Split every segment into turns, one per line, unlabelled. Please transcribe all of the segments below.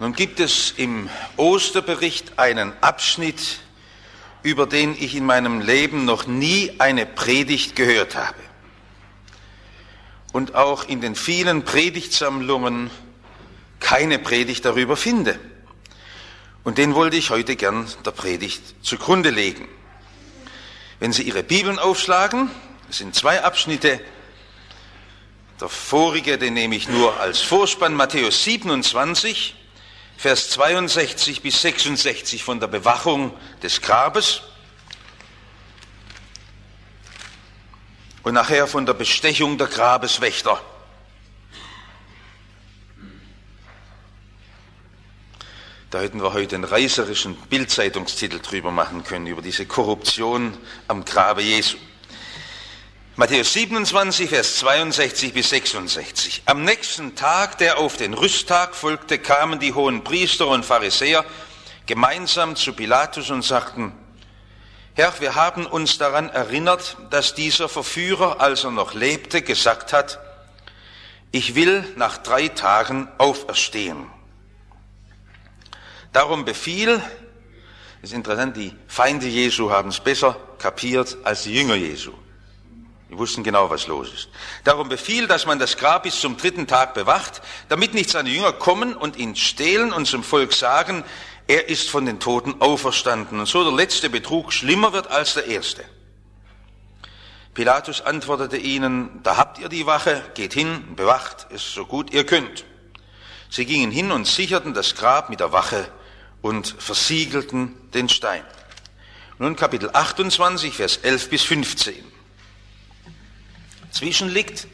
Nun gibt es im Osterbericht einen Abschnitt, über den ich in meinem Leben noch nie eine Predigt gehört habe. Und auch in den vielen Predigtsammlungen keine Predigt darüber finde. Und den wollte ich heute gern der Predigt zugrunde legen. Wenn Sie Ihre Bibeln aufschlagen, es sind zwei Abschnitte, der vorige, den nehme ich nur als Vorspann, Matthäus 27, Vers 62 bis 66 von der Bewachung des Grabes und nachher von der Bestechung der Grabeswächter. Da hätten wir heute einen reißerischen Bildzeitungstitel drüber machen können, über diese Korruption am Grabe Jesu. Matthäus 27, Vers 62 bis 66. Am nächsten Tag, der auf den Rüsttag folgte, kamen die hohen Priester und Pharisäer gemeinsam zu Pilatus und sagten, Herr, wir haben uns daran erinnert, dass dieser Verführer, als er noch lebte, gesagt hat, ich will nach drei Tagen auferstehen. Darum befiehl, ist interessant, die Feinde Jesu haben es besser kapiert als die Jünger Jesu. Die wussten genau, was los ist. Darum befiel, dass man das Grab bis zum dritten Tag bewacht, damit nicht seine Jünger kommen und ihn stehlen und zum Volk sagen, er ist von den Toten auferstanden und so der letzte Betrug schlimmer wird als der erste. Pilatus antwortete ihnen, da habt ihr die Wache, geht hin, bewacht es so gut ihr könnt. Sie gingen hin und sicherten das Grab mit der Wache und versiegelten den Stein. Nun Kapitel 28, Vers 11 bis 15. Zwischen liegt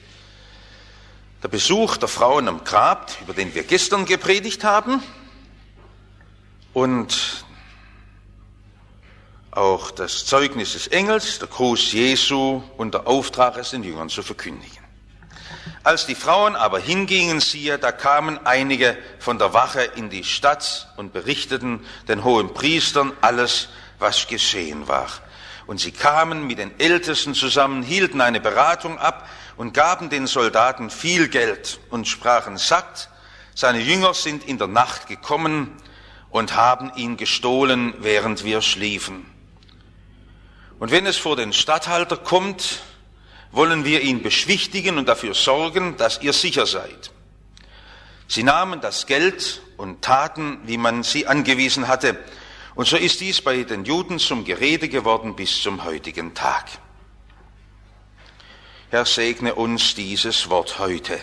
der Besuch der Frauen am Grab, über den wir gestern gepredigt haben, und auch das Zeugnis des Engels, der Gruß Jesu und der Auftrag, es den Jüngern zu verkündigen. Als die Frauen aber hingingen, siehe, da kamen einige von der Wache in die Stadt und berichteten den hohen Priestern alles, was geschehen war. Und sie kamen mit den Ältesten zusammen, hielten eine Beratung ab und gaben den Soldaten viel Geld und sprachen, sagt, seine Jünger sind in der Nacht gekommen und haben ihn gestohlen, während wir schliefen. Und wenn es vor den Statthalter kommt, wollen wir ihn beschwichtigen und dafür sorgen, dass ihr sicher seid. Sie nahmen das Geld und taten, wie man sie angewiesen hatte, und so ist dies bei den Juden zum Gerede geworden bis zum heutigen Tag. Herr, segne uns dieses Wort heute,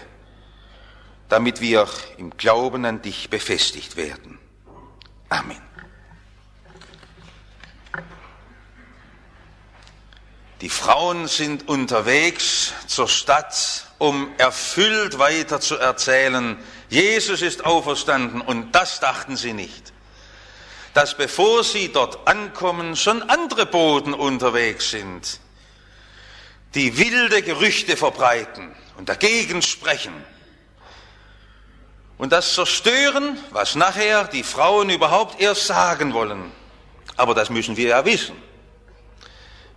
damit wir im Glauben an dich befestigt werden. Amen. Die Frauen sind unterwegs zur Stadt, um erfüllt weiter zu erzählen, Jesus ist auferstanden und das dachten sie nicht dass bevor sie dort ankommen, schon andere Boden unterwegs sind, die wilde Gerüchte verbreiten und dagegen sprechen und das zerstören, was nachher die Frauen überhaupt erst sagen wollen. Aber das müssen wir ja wissen.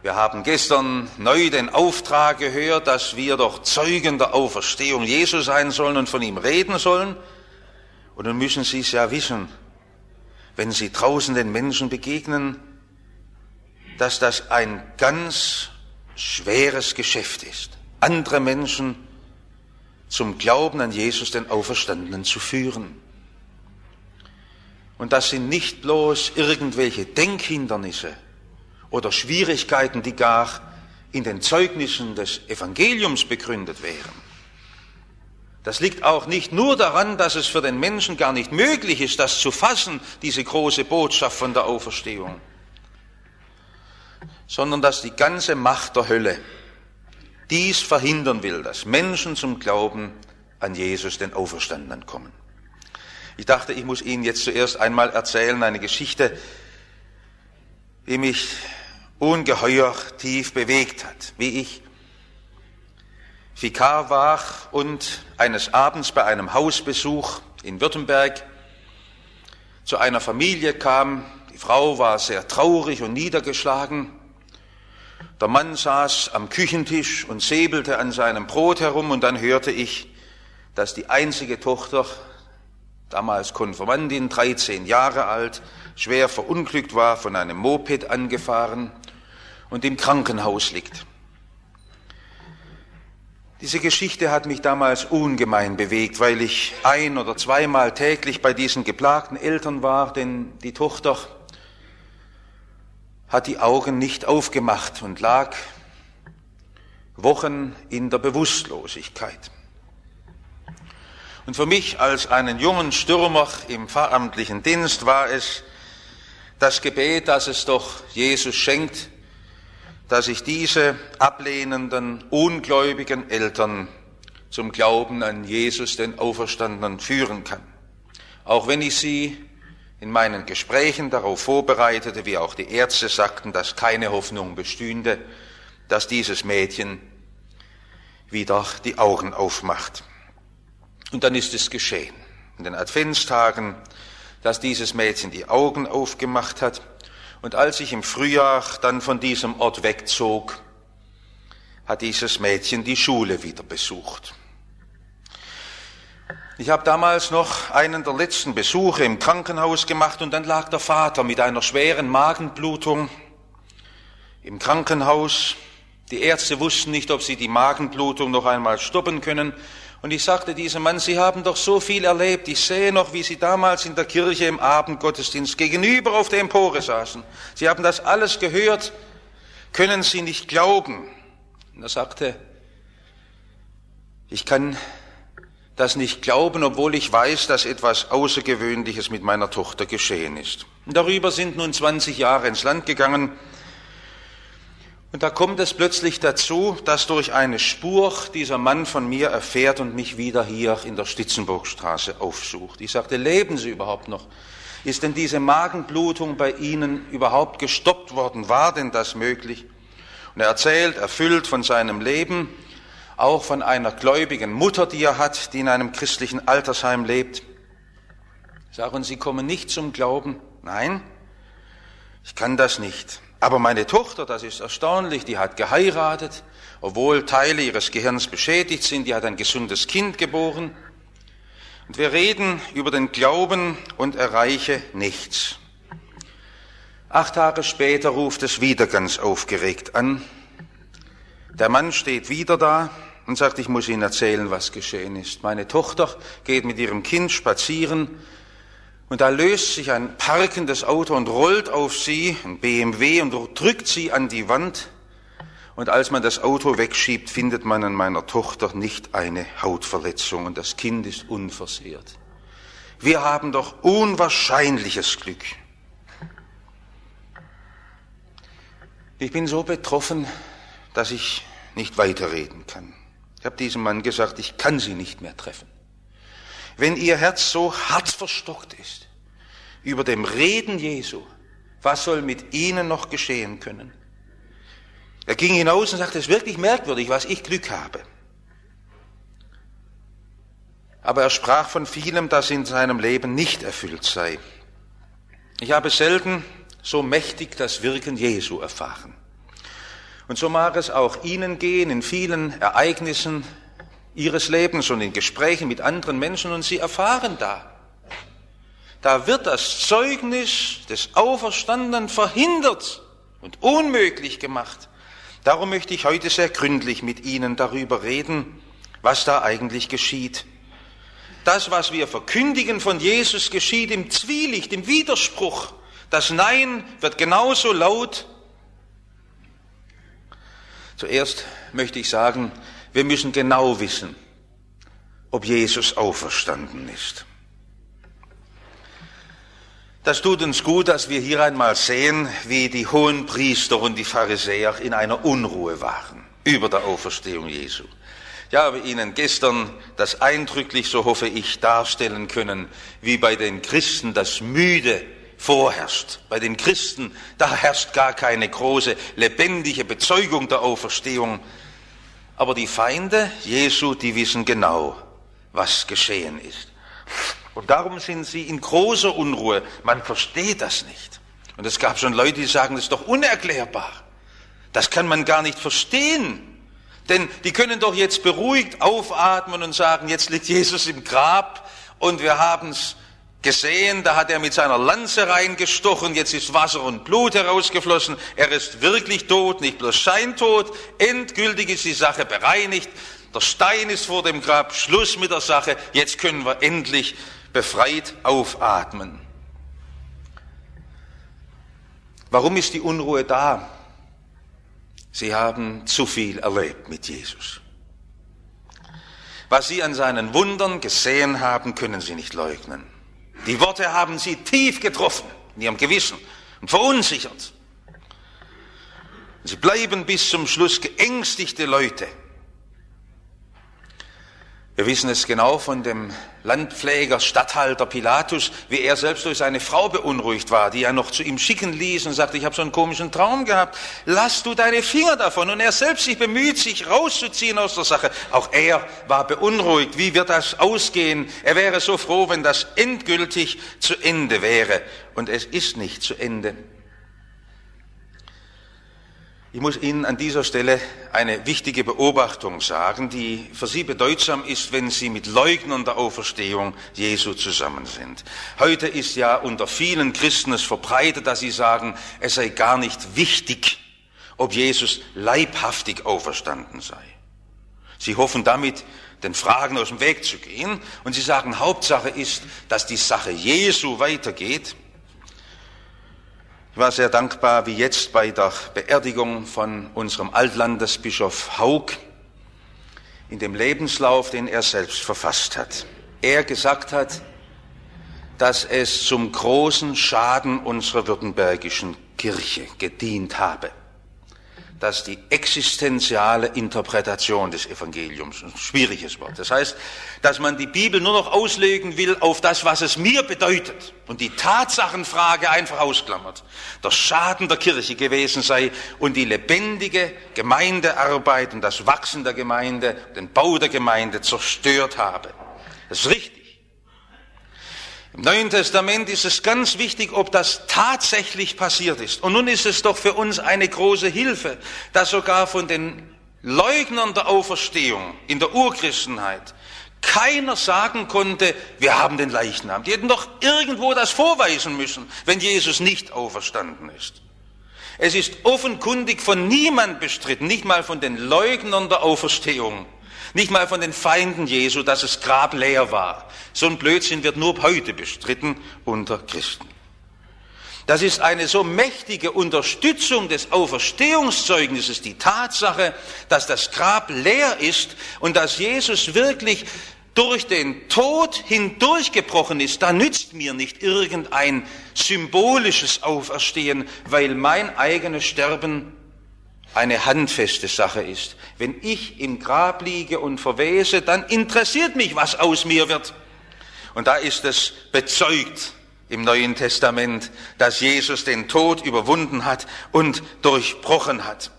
Wir haben gestern neu den Auftrag gehört, dass wir doch Zeugen der Auferstehung Jesu sein sollen und von ihm reden sollen. Und dann müssen Sie es ja wissen wenn Sie draußen den Menschen begegnen, dass das ein ganz schweres Geschäft ist, andere Menschen zum Glauben an Jesus, den Auferstandenen, zu führen. Und das sind nicht bloß irgendwelche Denkhindernisse oder Schwierigkeiten, die gar in den Zeugnissen des Evangeliums begründet wären. Das liegt auch nicht nur daran, dass es für den Menschen gar nicht möglich ist, das zu fassen, diese große Botschaft von der Auferstehung, sondern dass die ganze Macht der Hölle dies verhindern will, dass Menschen zum Glauben an Jesus, den Auferstandenen, kommen. Ich dachte, ich muss Ihnen jetzt zuerst einmal erzählen eine Geschichte, die mich ungeheuer tief bewegt hat, wie ich Vikar war und eines Abends bei einem Hausbesuch in Württemberg zu einer Familie kam. Die Frau war sehr traurig und niedergeschlagen. Der Mann saß am Küchentisch und säbelte an seinem Brot herum und dann hörte ich, dass die einzige Tochter damals Konformantin, 13 Jahre alt, schwer verunglückt war, von einem Moped angefahren und im Krankenhaus liegt. Diese Geschichte hat mich damals ungemein bewegt, weil ich ein oder zweimal täglich bei diesen geplagten Eltern war, denn die Tochter hat die Augen nicht aufgemacht und lag Wochen in der Bewusstlosigkeit. Und für mich als einen jungen Stürmer im pfarramtlichen Dienst war es das Gebet, dass es doch Jesus schenkt, dass ich diese ablehnenden, ungläubigen Eltern zum Glauben an Jesus, den Auferstandenen, führen kann. Auch wenn ich sie in meinen Gesprächen darauf vorbereitete, wie auch die Ärzte sagten, dass keine Hoffnung bestünde, dass dieses Mädchen wieder die Augen aufmacht. Und dann ist es geschehen. In den Adventstagen, dass dieses Mädchen die Augen aufgemacht hat und als ich im Frühjahr dann von diesem Ort wegzog, hat dieses Mädchen die Schule wieder besucht. Ich habe damals noch einen der letzten Besuche im Krankenhaus gemacht und dann lag der Vater mit einer schweren Magenblutung im Krankenhaus. Die Ärzte wussten nicht, ob sie die Magenblutung noch einmal stoppen können. Und ich sagte diesem Mann, Sie haben doch so viel erlebt. Ich sehe noch, wie Sie damals in der Kirche im Abendgottesdienst gegenüber auf der Empore saßen. Sie haben das alles gehört. Können Sie nicht glauben? Und er sagte, ich kann das nicht glauben, obwohl ich weiß, dass etwas Außergewöhnliches mit meiner Tochter geschehen ist. Und darüber sind nun 20 Jahre ins Land gegangen. Und da kommt es plötzlich dazu, dass durch eine Spur dieser Mann von mir erfährt und mich wieder hier in der Stitzenburgstraße aufsucht. Ich sagte, leben Sie überhaupt noch? Ist denn diese Magenblutung bei Ihnen überhaupt gestoppt worden? War denn das möglich? Und er erzählt, erfüllt von seinem Leben, auch von einer gläubigen Mutter, die er hat, die in einem christlichen Altersheim lebt. Sagen Sie kommen nicht zum Glauben? Nein, ich kann das nicht. Aber meine Tochter, das ist erstaunlich, die hat geheiratet, obwohl Teile ihres Gehirns beschädigt sind, die hat ein gesundes Kind geboren. Und wir reden über den Glauben und erreiche nichts. Acht Tage später ruft es wieder ganz aufgeregt an. Der Mann steht wieder da und sagt, ich muss Ihnen erzählen, was geschehen ist. Meine Tochter geht mit ihrem Kind spazieren und da löst sich ein parkendes Auto und rollt auf sie, ein BMW, und drückt sie an die Wand. Und als man das Auto wegschiebt, findet man an meiner Tochter nicht eine Hautverletzung und das Kind ist unversehrt. Wir haben doch unwahrscheinliches Glück. Ich bin so betroffen, dass ich nicht weiterreden kann. Ich habe diesem Mann gesagt, ich kann sie nicht mehr treffen wenn ihr Herz so hart verstockt ist über dem Reden Jesu, was soll mit ihnen noch geschehen können? Er ging hinaus und sagte, es ist wirklich merkwürdig, was ich Glück habe. Aber er sprach von vielem, das in seinem Leben nicht erfüllt sei. Ich habe selten so mächtig das Wirken Jesu erfahren. Und so mag es auch Ihnen gehen in vielen Ereignissen ihres Lebens und in Gesprächen mit anderen Menschen und sie erfahren da. Da wird das Zeugnis des Auferstandenen verhindert und unmöglich gemacht. Darum möchte ich heute sehr gründlich mit Ihnen darüber reden, was da eigentlich geschieht. Das, was wir verkündigen von Jesus, geschieht im Zwielicht, im Widerspruch. Das Nein wird genauso laut. Zuerst möchte ich sagen, wir müssen genau wissen, ob Jesus auferstanden ist. Das tut uns gut, dass wir hier einmal sehen, wie die hohen Priester und die Pharisäer in einer Unruhe waren über der Auferstehung Jesu. Ich habe Ihnen gestern das eindrücklich, so hoffe ich, darstellen können, wie bei den Christen das Müde vorherrscht. Bei den Christen, da herrscht gar keine große, lebendige Bezeugung der Auferstehung, aber die Feinde Jesu, die wissen genau, was geschehen ist. Und darum sind sie in großer Unruhe. Man versteht das nicht. Und es gab schon Leute, die sagen, das ist doch unerklärbar. Das kann man gar nicht verstehen. Denn die können doch jetzt beruhigt aufatmen und sagen, jetzt liegt Jesus im Grab und wir haben es gesehen, da hat er mit seiner Lanze reingestochen, jetzt ist Wasser und Blut herausgeflossen, er ist wirklich tot, nicht bloß scheintot, endgültig ist die Sache bereinigt, der Stein ist vor dem Grab, Schluss mit der Sache, jetzt können wir endlich befreit aufatmen. Warum ist die Unruhe da? Sie haben zu viel erlebt mit Jesus. Was Sie an seinen Wundern gesehen haben, können Sie nicht leugnen. Die Worte haben Sie tief getroffen in Ihrem Gewissen und verunsichert. Sie bleiben bis zum Schluss geängstigte Leute. Wir wissen es genau von dem Landpfleger, Statthalter Pilatus, wie er selbst durch seine Frau beunruhigt war, die er noch zu ihm schicken ließ und sagte, ich habe so einen komischen Traum gehabt, lass du deine Finger davon. Und er selbst sich bemüht, sich rauszuziehen aus der Sache. Auch er war beunruhigt, wie wird das ausgehen? Er wäre so froh, wenn das endgültig zu Ende wäre. Und es ist nicht zu Ende. Ich muss Ihnen an dieser Stelle eine wichtige Beobachtung sagen, die für Sie bedeutsam ist, wenn Sie mit Leugnern der Auferstehung Jesu zusammen sind. Heute ist ja unter vielen Christen es verbreitet, dass sie sagen, es sei gar nicht wichtig, ob Jesus leibhaftig auferstanden sei. Sie hoffen damit, den Fragen aus dem Weg zu gehen und sie sagen, Hauptsache ist, dass die Sache Jesu weitergeht ich war sehr dankbar, wie jetzt bei der Beerdigung von unserem Altlandesbischof Haug in dem Lebenslauf, den er selbst verfasst hat. Er gesagt hat, dass es zum großen Schaden unserer württembergischen Kirche gedient habe dass die existenziale Interpretation des Evangeliums, ein schwieriges Wort, das heißt, dass man die Bibel nur noch auslegen will auf das, was es mir bedeutet und die Tatsachenfrage einfach ausklammert, der Schaden der Kirche gewesen sei und die lebendige Gemeindearbeit und das Wachsen der Gemeinde, den Bau der Gemeinde zerstört habe. Das ist richtig. Im Neuen Testament ist es ganz wichtig, ob das tatsächlich passiert ist. Und nun ist es doch für uns eine große Hilfe, dass sogar von den Leugnern der Auferstehung in der Urchristenheit keiner sagen konnte, wir haben den Leichnam. Die hätten doch irgendwo das vorweisen müssen, wenn Jesus nicht auferstanden ist. Es ist offenkundig von niemand bestritten, nicht mal von den Leugnern der Auferstehung, nicht mal von den Feinden Jesu, dass es Grab leer war. So ein Blödsinn wird nur heute bestritten unter Christen. Das ist eine so mächtige Unterstützung des Auferstehungszeugnisses, die Tatsache, dass das Grab leer ist und dass Jesus wirklich durch den Tod hindurchgebrochen ist, da nützt mir nicht irgendein symbolisches Auferstehen, weil mein eigenes Sterben eine handfeste Sache ist. Wenn ich im Grab liege und verwese, dann interessiert mich, was aus mir wird. Und da ist es bezeugt im Neuen Testament, dass Jesus den Tod überwunden hat und durchbrochen hat.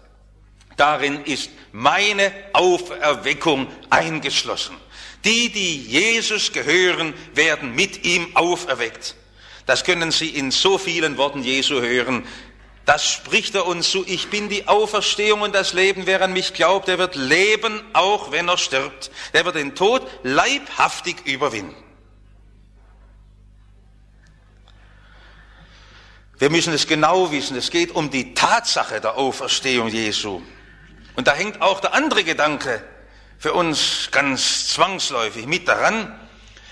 Darin ist meine Auferweckung eingeschlossen. Die, die Jesus gehören, werden mit ihm auferweckt. Das können Sie in so vielen Worten Jesu hören. Das spricht er uns zu. Ich bin die Auferstehung und das Leben. Wer an mich glaubt, der wird leben, auch wenn er stirbt. Der wird den Tod leibhaftig überwinden. Wir müssen es genau wissen. Es geht um die Tatsache der Auferstehung Jesu. Und da hängt auch der andere Gedanke für uns ganz zwangsläufig mit daran.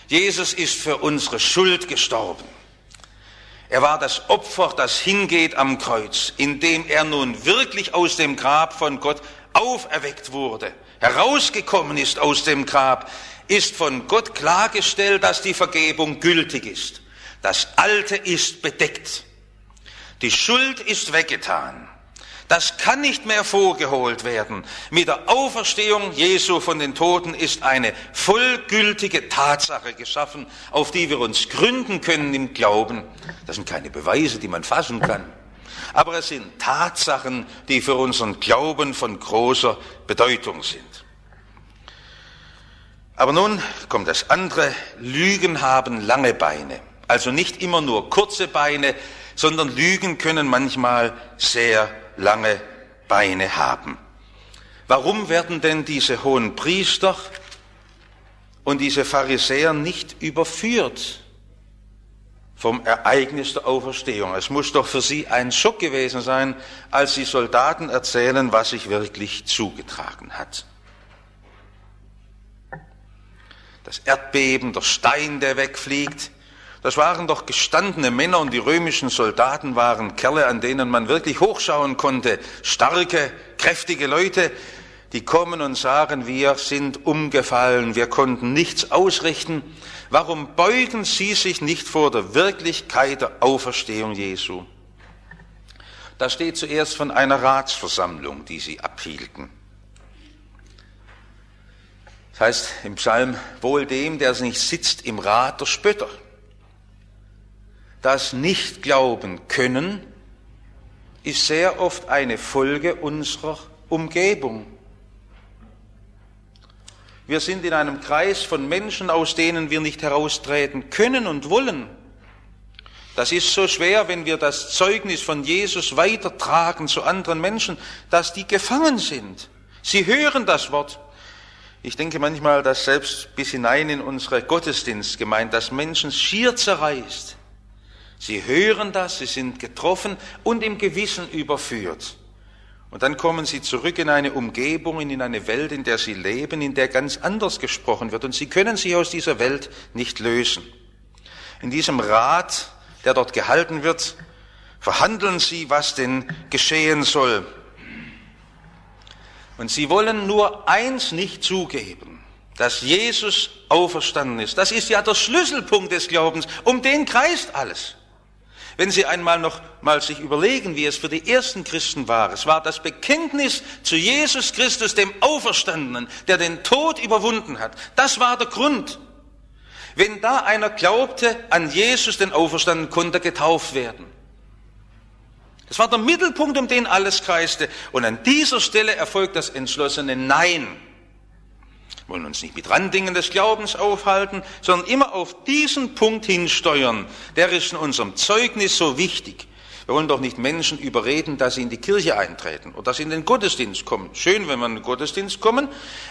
Jesus ist für unsere Schuld gestorben. Er war das Opfer, das hingeht am Kreuz, indem er nun wirklich aus dem Grab von Gott auferweckt wurde, herausgekommen ist aus dem Grab, ist von Gott klargestellt, dass die Vergebung gültig ist. Das Alte ist bedeckt. Die Schuld ist weggetan. Das kann nicht mehr vorgeholt werden. Mit der Auferstehung Jesu von den Toten ist eine vollgültige Tatsache geschaffen, auf die wir uns gründen können im Glauben. Das sind keine Beweise, die man fassen kann. Aber es sind Tatsachen, die für unseren Glauben von großer Bedeutung sind. Aber nun kommt das andere. Lügen haben lange Beine. Also nicht immer nur kurze Beine, sondern Lügen können manchmal sehr lange Beine haben. Warum werden denn diese hohen Priester und diese Pharisäer nicht überführt vom Ereignis der Auferstehung. Es muss doch für sie ein Schock gewesen sein, als die Soldaten erzählen, was sich wirklich zugetragen hat. Das Erdbeben, der Stein, der wegfliegt, das waren doch gestandene Männer und die römischen Soldaten waren Kerle, an denen man wirklich hochschauen konnte. Starke, kräftige Leute, die kommen und sagen, wir sind umgefallen, wir konnten nichts ausrichten. Warum beugen sie sich nicht vor der Wirklichkeit der Auferstehung Jesu? Da steht zuerst von einer Ratsversammlung, die sie abhielten. Das heißt im Psalm, wohl dem, der nicht sitzt im Rat der Spötter. Das Nicht-Glauben können ist sehr oft eine Folge unserer Umgebung. Wir sind in einem Kreis von Menschen, aus denen wir nicht heraustreten können und wollen. Das ist so schwer, wenn wir das Zeugnis von Jesus weitertragen zu anderen Menschen, dass die gefangen sind. Sie hören das Wort. Ich denke manchmal, dass selbst bis hinein in unsere Gottesdienstgemeinde das Menschen schier zerreißt. Sie hören das, sie sind getroffen und im Gewissen überführt. Und dann kommen sie zurück in eine Umgebung, in eine Welt, in der sie leben, in der ganz anders gesprochen wird. Und sie können sich aus dieser Welt nicht lösen. In diesem Rat, der dort gehalten wird, verhandeln sie, was denn geschehen soll. Und sie wollen nur eins nicht zugeben, dass Jesus auferstanden ist. Das ist ja der Schlüsselpunkt des Glaubens. Um den kreist alles. Wenn Sie einmal noch mal sich überlegen, wie es für die ersten Christen war, es war das Bekenntnis zu Jesus Christus, dem Auferstandenen, der den Tod überwunden hat. Das war der Grund. Wenn da einer glaubte an Jesus, den Auferstandenen, konnte getauft werden. Das war der Mittelpunkt, um den alles kreiste. Und an dieser Stelle erfolgt das entschlossene Nein wollen uns nicht mit Randingen des Glaubens aufhalten, sondern immer auf diesen Punkt hinsteuern. Der ist in unserem Zeugnis so wichtig. Wir wollen doch nicht Menschen überreden, dass sie in die Kirche eintreten oder dass sie in den Gottesdienst kommen. Schön, wenn wir in den Gottesdienst kommen,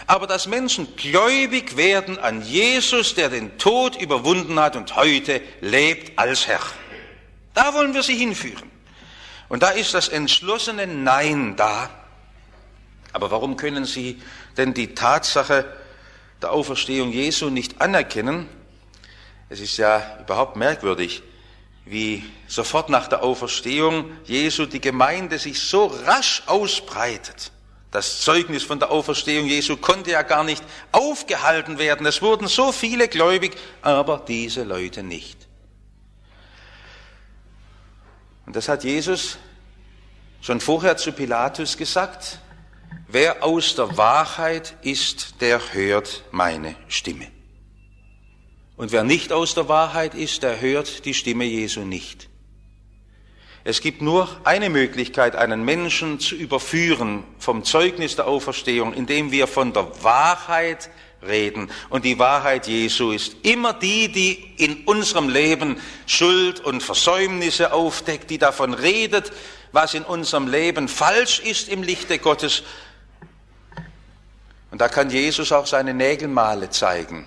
aber dass Menschen gläubig werden an Jesus, der den Tod überwunden hat und heute lebt als Herr. Da wollen wir sie hinführen. Und da ist das entschlossene Nein da. Aber warum können Sie denn die Tatsache der Auferstehung Jesu nicht anerkennen. Es ist ja überhaupt merkwürdig, wie sofort nach der Auferstehung Jesu die Gemeinde sich so rasch ausbreitet. Das Zeugnis von der Auferstehung Jesu konnte ja gar nicht aufgehalten werden. Es wurden so viele gläubig, aber diese Leute nicht. Und das hat Jesus schon vorher zu Pilatus gesagt. Wer aus der Wahrheit ist, der hört meine Stimme. Und wer nicht aus der Wahrheit ist, der hört die Stimme Jesu nicht. Es gibt nur eine Möglichkeit, einen Menschen zu überführen vom Zeugnis der Auferstehung, indem wir von der Wahrheit reden. Und die Wahrheit Jesu ist immer die, die in unserem Leben Schuld und Versäumnisse aufdeckt, die davon redet, was in unserem Leben falsch ist im Lichte Gottes und da kann Jesus auch seine Nägelmale zeigen.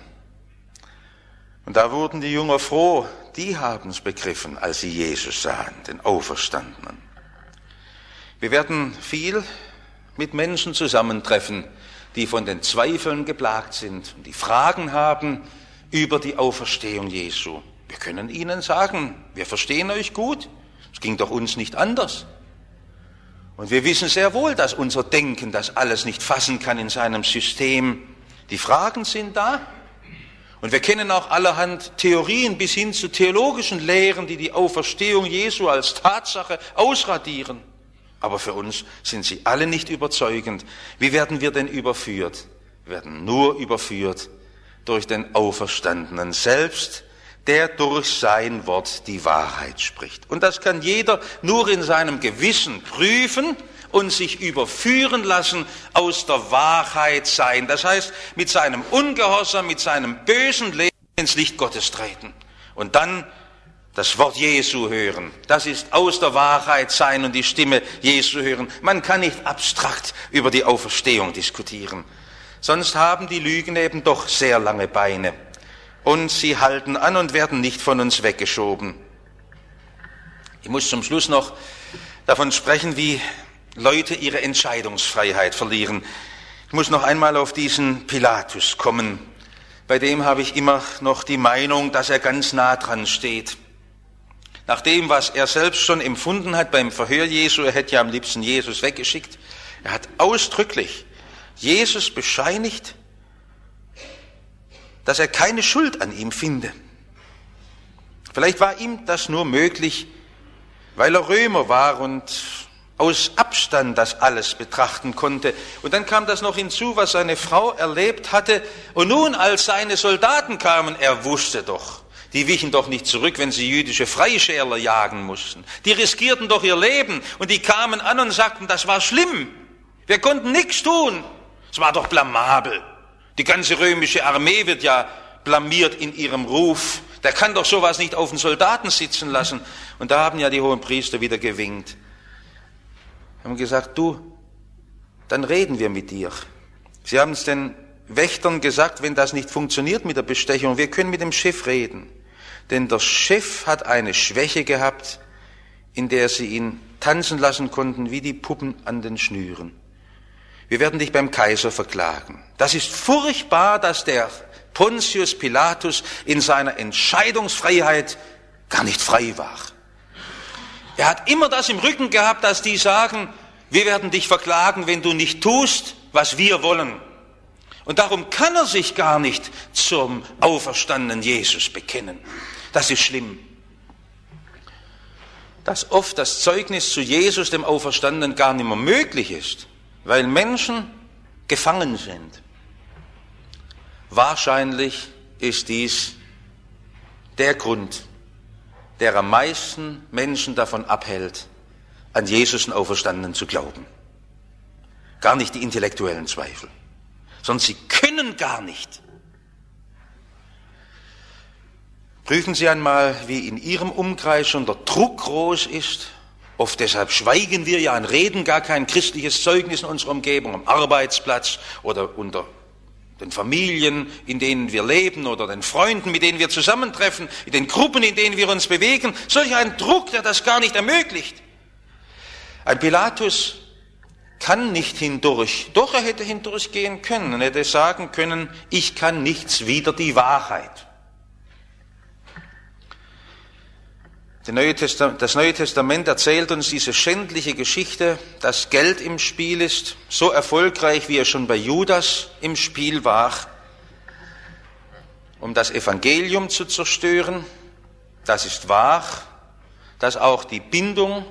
Und da wurden die Jünger froh, die haben es begriffen, als sie Jesus sahen, den Auferstandenen. Wir werden viel mit Menschen zusammentreffen, die von den Zweifeln geplagt sind und die Fragen haben über die Auferstehung Jesu. Wir können ihnen sagen, wir verstehen euch gut, es ging doch uns nicht anders. Und wir wissen sehr wohl, dass unser Denken das alles nicht fassen kann in seinem System. Die Fragen sind da. Und wir kennen auch allerhand Theorien bis hin zu theologischen Lehren, die die Auferstehung Jesu als Tatsache ausradieren. Aber für uns sind sie alle nicht überzeugend. Wie werden wir denn überführt? Wir werden nur überführt durch den Auferstandenen selbst, der durch sein Wort die Wahrheit spricht. Und das kann jeder nur in seinem Gewissen prüfen und sich überführen lassen aus der Wahrheit sein. Das heißt, mit seinem Ungehorsam, mit seinem bösen Leben ins Licht Gottes treten. Und dann das Wort Jesu hören. Das ist aus der Wahrheit sein und die Stimme Jesu hören. Man kann nicht abstrakt über die Auferstehung diskutieren. sonst haben die Lügen eben doch sehr lange Beine und sie halten an und werden nicht von uns weggeschoben. Ich muss zum Schluss noch davon sprechen, wie Leute ihre Entscheidungsfreiheit verlieren. Ich muss noch einmal auf diesen Pilatus kommen. Bei dem habe ich immer noch die Meinung, dass er ganz nah dran steht. Nach dem, was er selbst schon empfunden hat beim Verhör Jesu, er hätte ja am liebsten Jesus weggeschickt, er hat ausdrücklich Jesus bescheinigt, dass er keine Schuld an ihm finde. Vielleicht war ihm das nur möglich, weil er Römer war und aus Abstand das alles betrachten konnte. Und dann kam das noch hinzu, was seine Frau erlebt hatte. Und nun, als seine Soldaten kamen, er wusste doch, die wichen doch nicht zurück, wenn sie jüdische Freischärler jagen mussten. Die riskierten doch ihr Leben und die kamen an und sagten, das war schlimm. Wir konnten nichts tun. Es war doch blamabel. Die ganze römische Armee wird ja blamiert in ihrem Ruf. Der kann doch sowas nicht auf den Soldaten sitzen lassen. Und da haben ja die hohen Priester wieder gewinkt. Haben gesagt, du, dann reden wir mit dir. Sie haben es den Wächtern gesagt, wenn das nicht funktioniert mit der Bestechung, wir können mit dem Chef reden. Denn der Chef hat eine Schwäche gehabt, in der sie ihn tanzen lassen konnten wie die Puppen an den Schnüren. Wir werden dich beim Kaiser verklagen. Das ist furchtbar, dass der Pontius Pilatus in seiner Entscheidungsfreiheit gar nicht frei war. Er hat immer das im Rücken gehabt, dass die sagen, wir werden dich verklagen, wenn du nicht tust, was wir wollen. Und darum kann er sich gar nicht zum auferstandenen Jesus bekennen. Das ist schlimm. Dass oft das Zeugnis zu Jesus, dem Auferstandenen, gar nicht mehr möglich ist, weil Menschen gefangen sind. Wahrscheinlich ist dies der Grund, der am meisten Menschen davon abhält, an Jesus den Auferstandenen zu glauben. Gar nicht die intellektuellen Zweifel, sondern sie können gar nicht Prüfen Sie einmal, wie in Ihrem Umkreis schon der Druck groß ist. Oft deshalb schweigen wir ja und reden gar kein christliches Zeugnis in unserer Umgebung, am Arbeitsplatz oder unter den Familien, in denen wir leben oder den Freunden, mit denen wir zusammentreffen, in den Gruppen, in denen wir uns bewegen. Solch ein Druck, der das gar nicht ermöglicht. Ein Pilatus kann nicht hindurch. Doch er hätte hindurchgehen können und hätte sagen können, ich kann nichts wider die Wahrheit. Das Neue Testament erzählt uns diese schändliche Geschichte, dass Geld im Spiel ist, so erfolgreich wie er schon bei Judas im Spiel war, um das Evangelium zu zerstören. Das ist wahr, dass auch die Bindung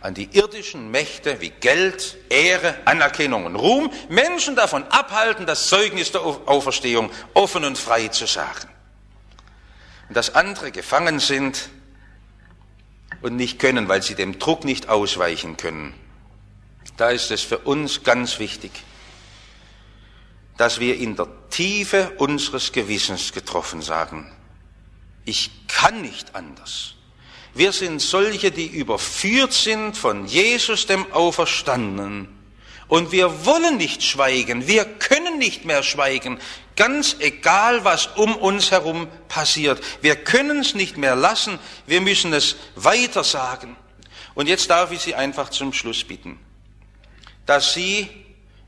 an die irdischen Mächte wie Geld, Ehre, Anerkennung und Ruhm Menschen davon abhalten, das Zeugnis der Auferstehung offen und frei zu sagen. Und dass andere gefangen sind und nicht können, weil sie dem Druck nicht ausweichen können. Da ist es für uns ganz wichtig, dass wir in der Tiefe unseres Gewissens getroffen sagen, ich kann nicht anders. Wir sind solche, die überführt sind von Jesus dem Auferstandenen. Und wir wollen nicht schweigen, wir können nicht mehr schweigen, ganz egal, was um uns herum passiert. Wir können es nicht mehr lassen, wir müssen es weiter sagen. Und jetzt darf ich Sie einfach zum Schluss bitten, dass Sie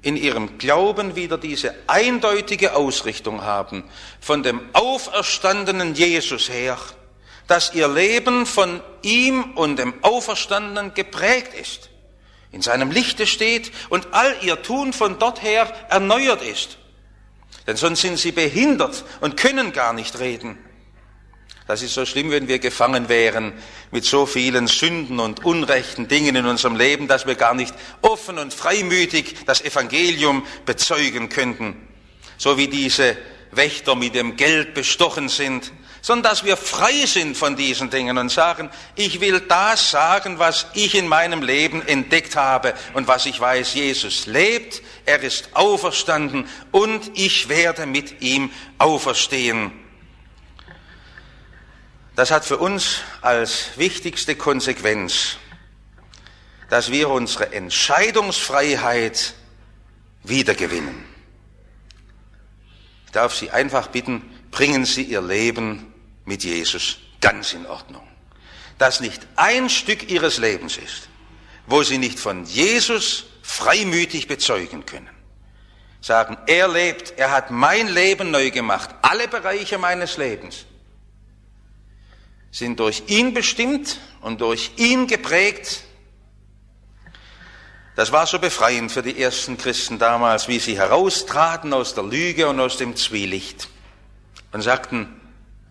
in ihrem Glauben wieder diese eindeutige Ausrichtung haben von dem auferstandenen Jesus her, dass ihr Leben von ihm und dem Auferstandenen geprägt ist, in seinem Lichte steht und all ihr Tun von dort her erneuert ist. Denn sonst sind sie behindert und können gar nicht reden. Das ist so schlimm, wenn wir gefangen wären mit so vielen Sünden und unrechten Dingen in unserem Leben, dass wir gar nicht offen und freimütig das Evangelium bezeugen könnten. So wie diese Wächter mit dem Geld bestochen sind, sondern dass wir frei sind von diesen Dingen und sagen, ich will das sagen, was ich in meinem Leben entdeckt habe und was ich weiß, Jesus lebt, er ist auferstanden und ich werde mit ihm auferstehen. Das hat für uns als wichtigste Konsequenz, dass wir unsere Entscheidungsfreiheit wiedergewinnen. Ich darf Sie einfach bitten, bringen Sie Ihr Leben mit Jesus ganz in Ordnung. Dass nicht ein Stück Ihres Lebens ist, wo Sie nicht von Jesus freimütig bezeugen können. Sagen, er lebt, er hat mein Leben neu gemacht. Alle Bereiche meines Lebens sind durch ihn bestimmt und durch ihn geprägt. Das war so befreiend für die ersten Christen damals, wie sie heraustraten aus der Lüge und aus dem Zwielicht und sagten,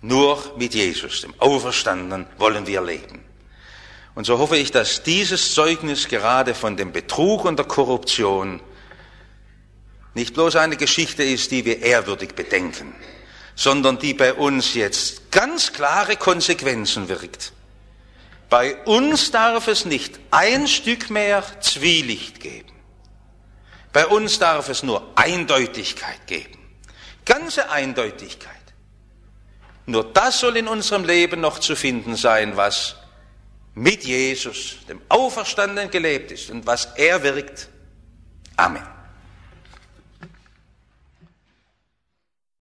nur mit Jesus, dem Auferstandenen, wollen wir leben. Und so hoffe ich, dass dieses Zeugnis gerade von dem Betrug und der Korruption nicht bloß eine Geschichte ist, die wir ehrwürdig bedenken, sondern die bei uns jetzt ganz klare Konsequenzen wirkt. Bei uns darf es nicht ein Stück mehr Zwielicht geben. Bei uns darf es nur Eindeutigkeit geben. Ganze Eindeutigkeit. Nur das soll in unserem Leben noch zu finden sein, was mit Jesus, dem Auferstandenen, gelebt ist und was er wirkt. Amen.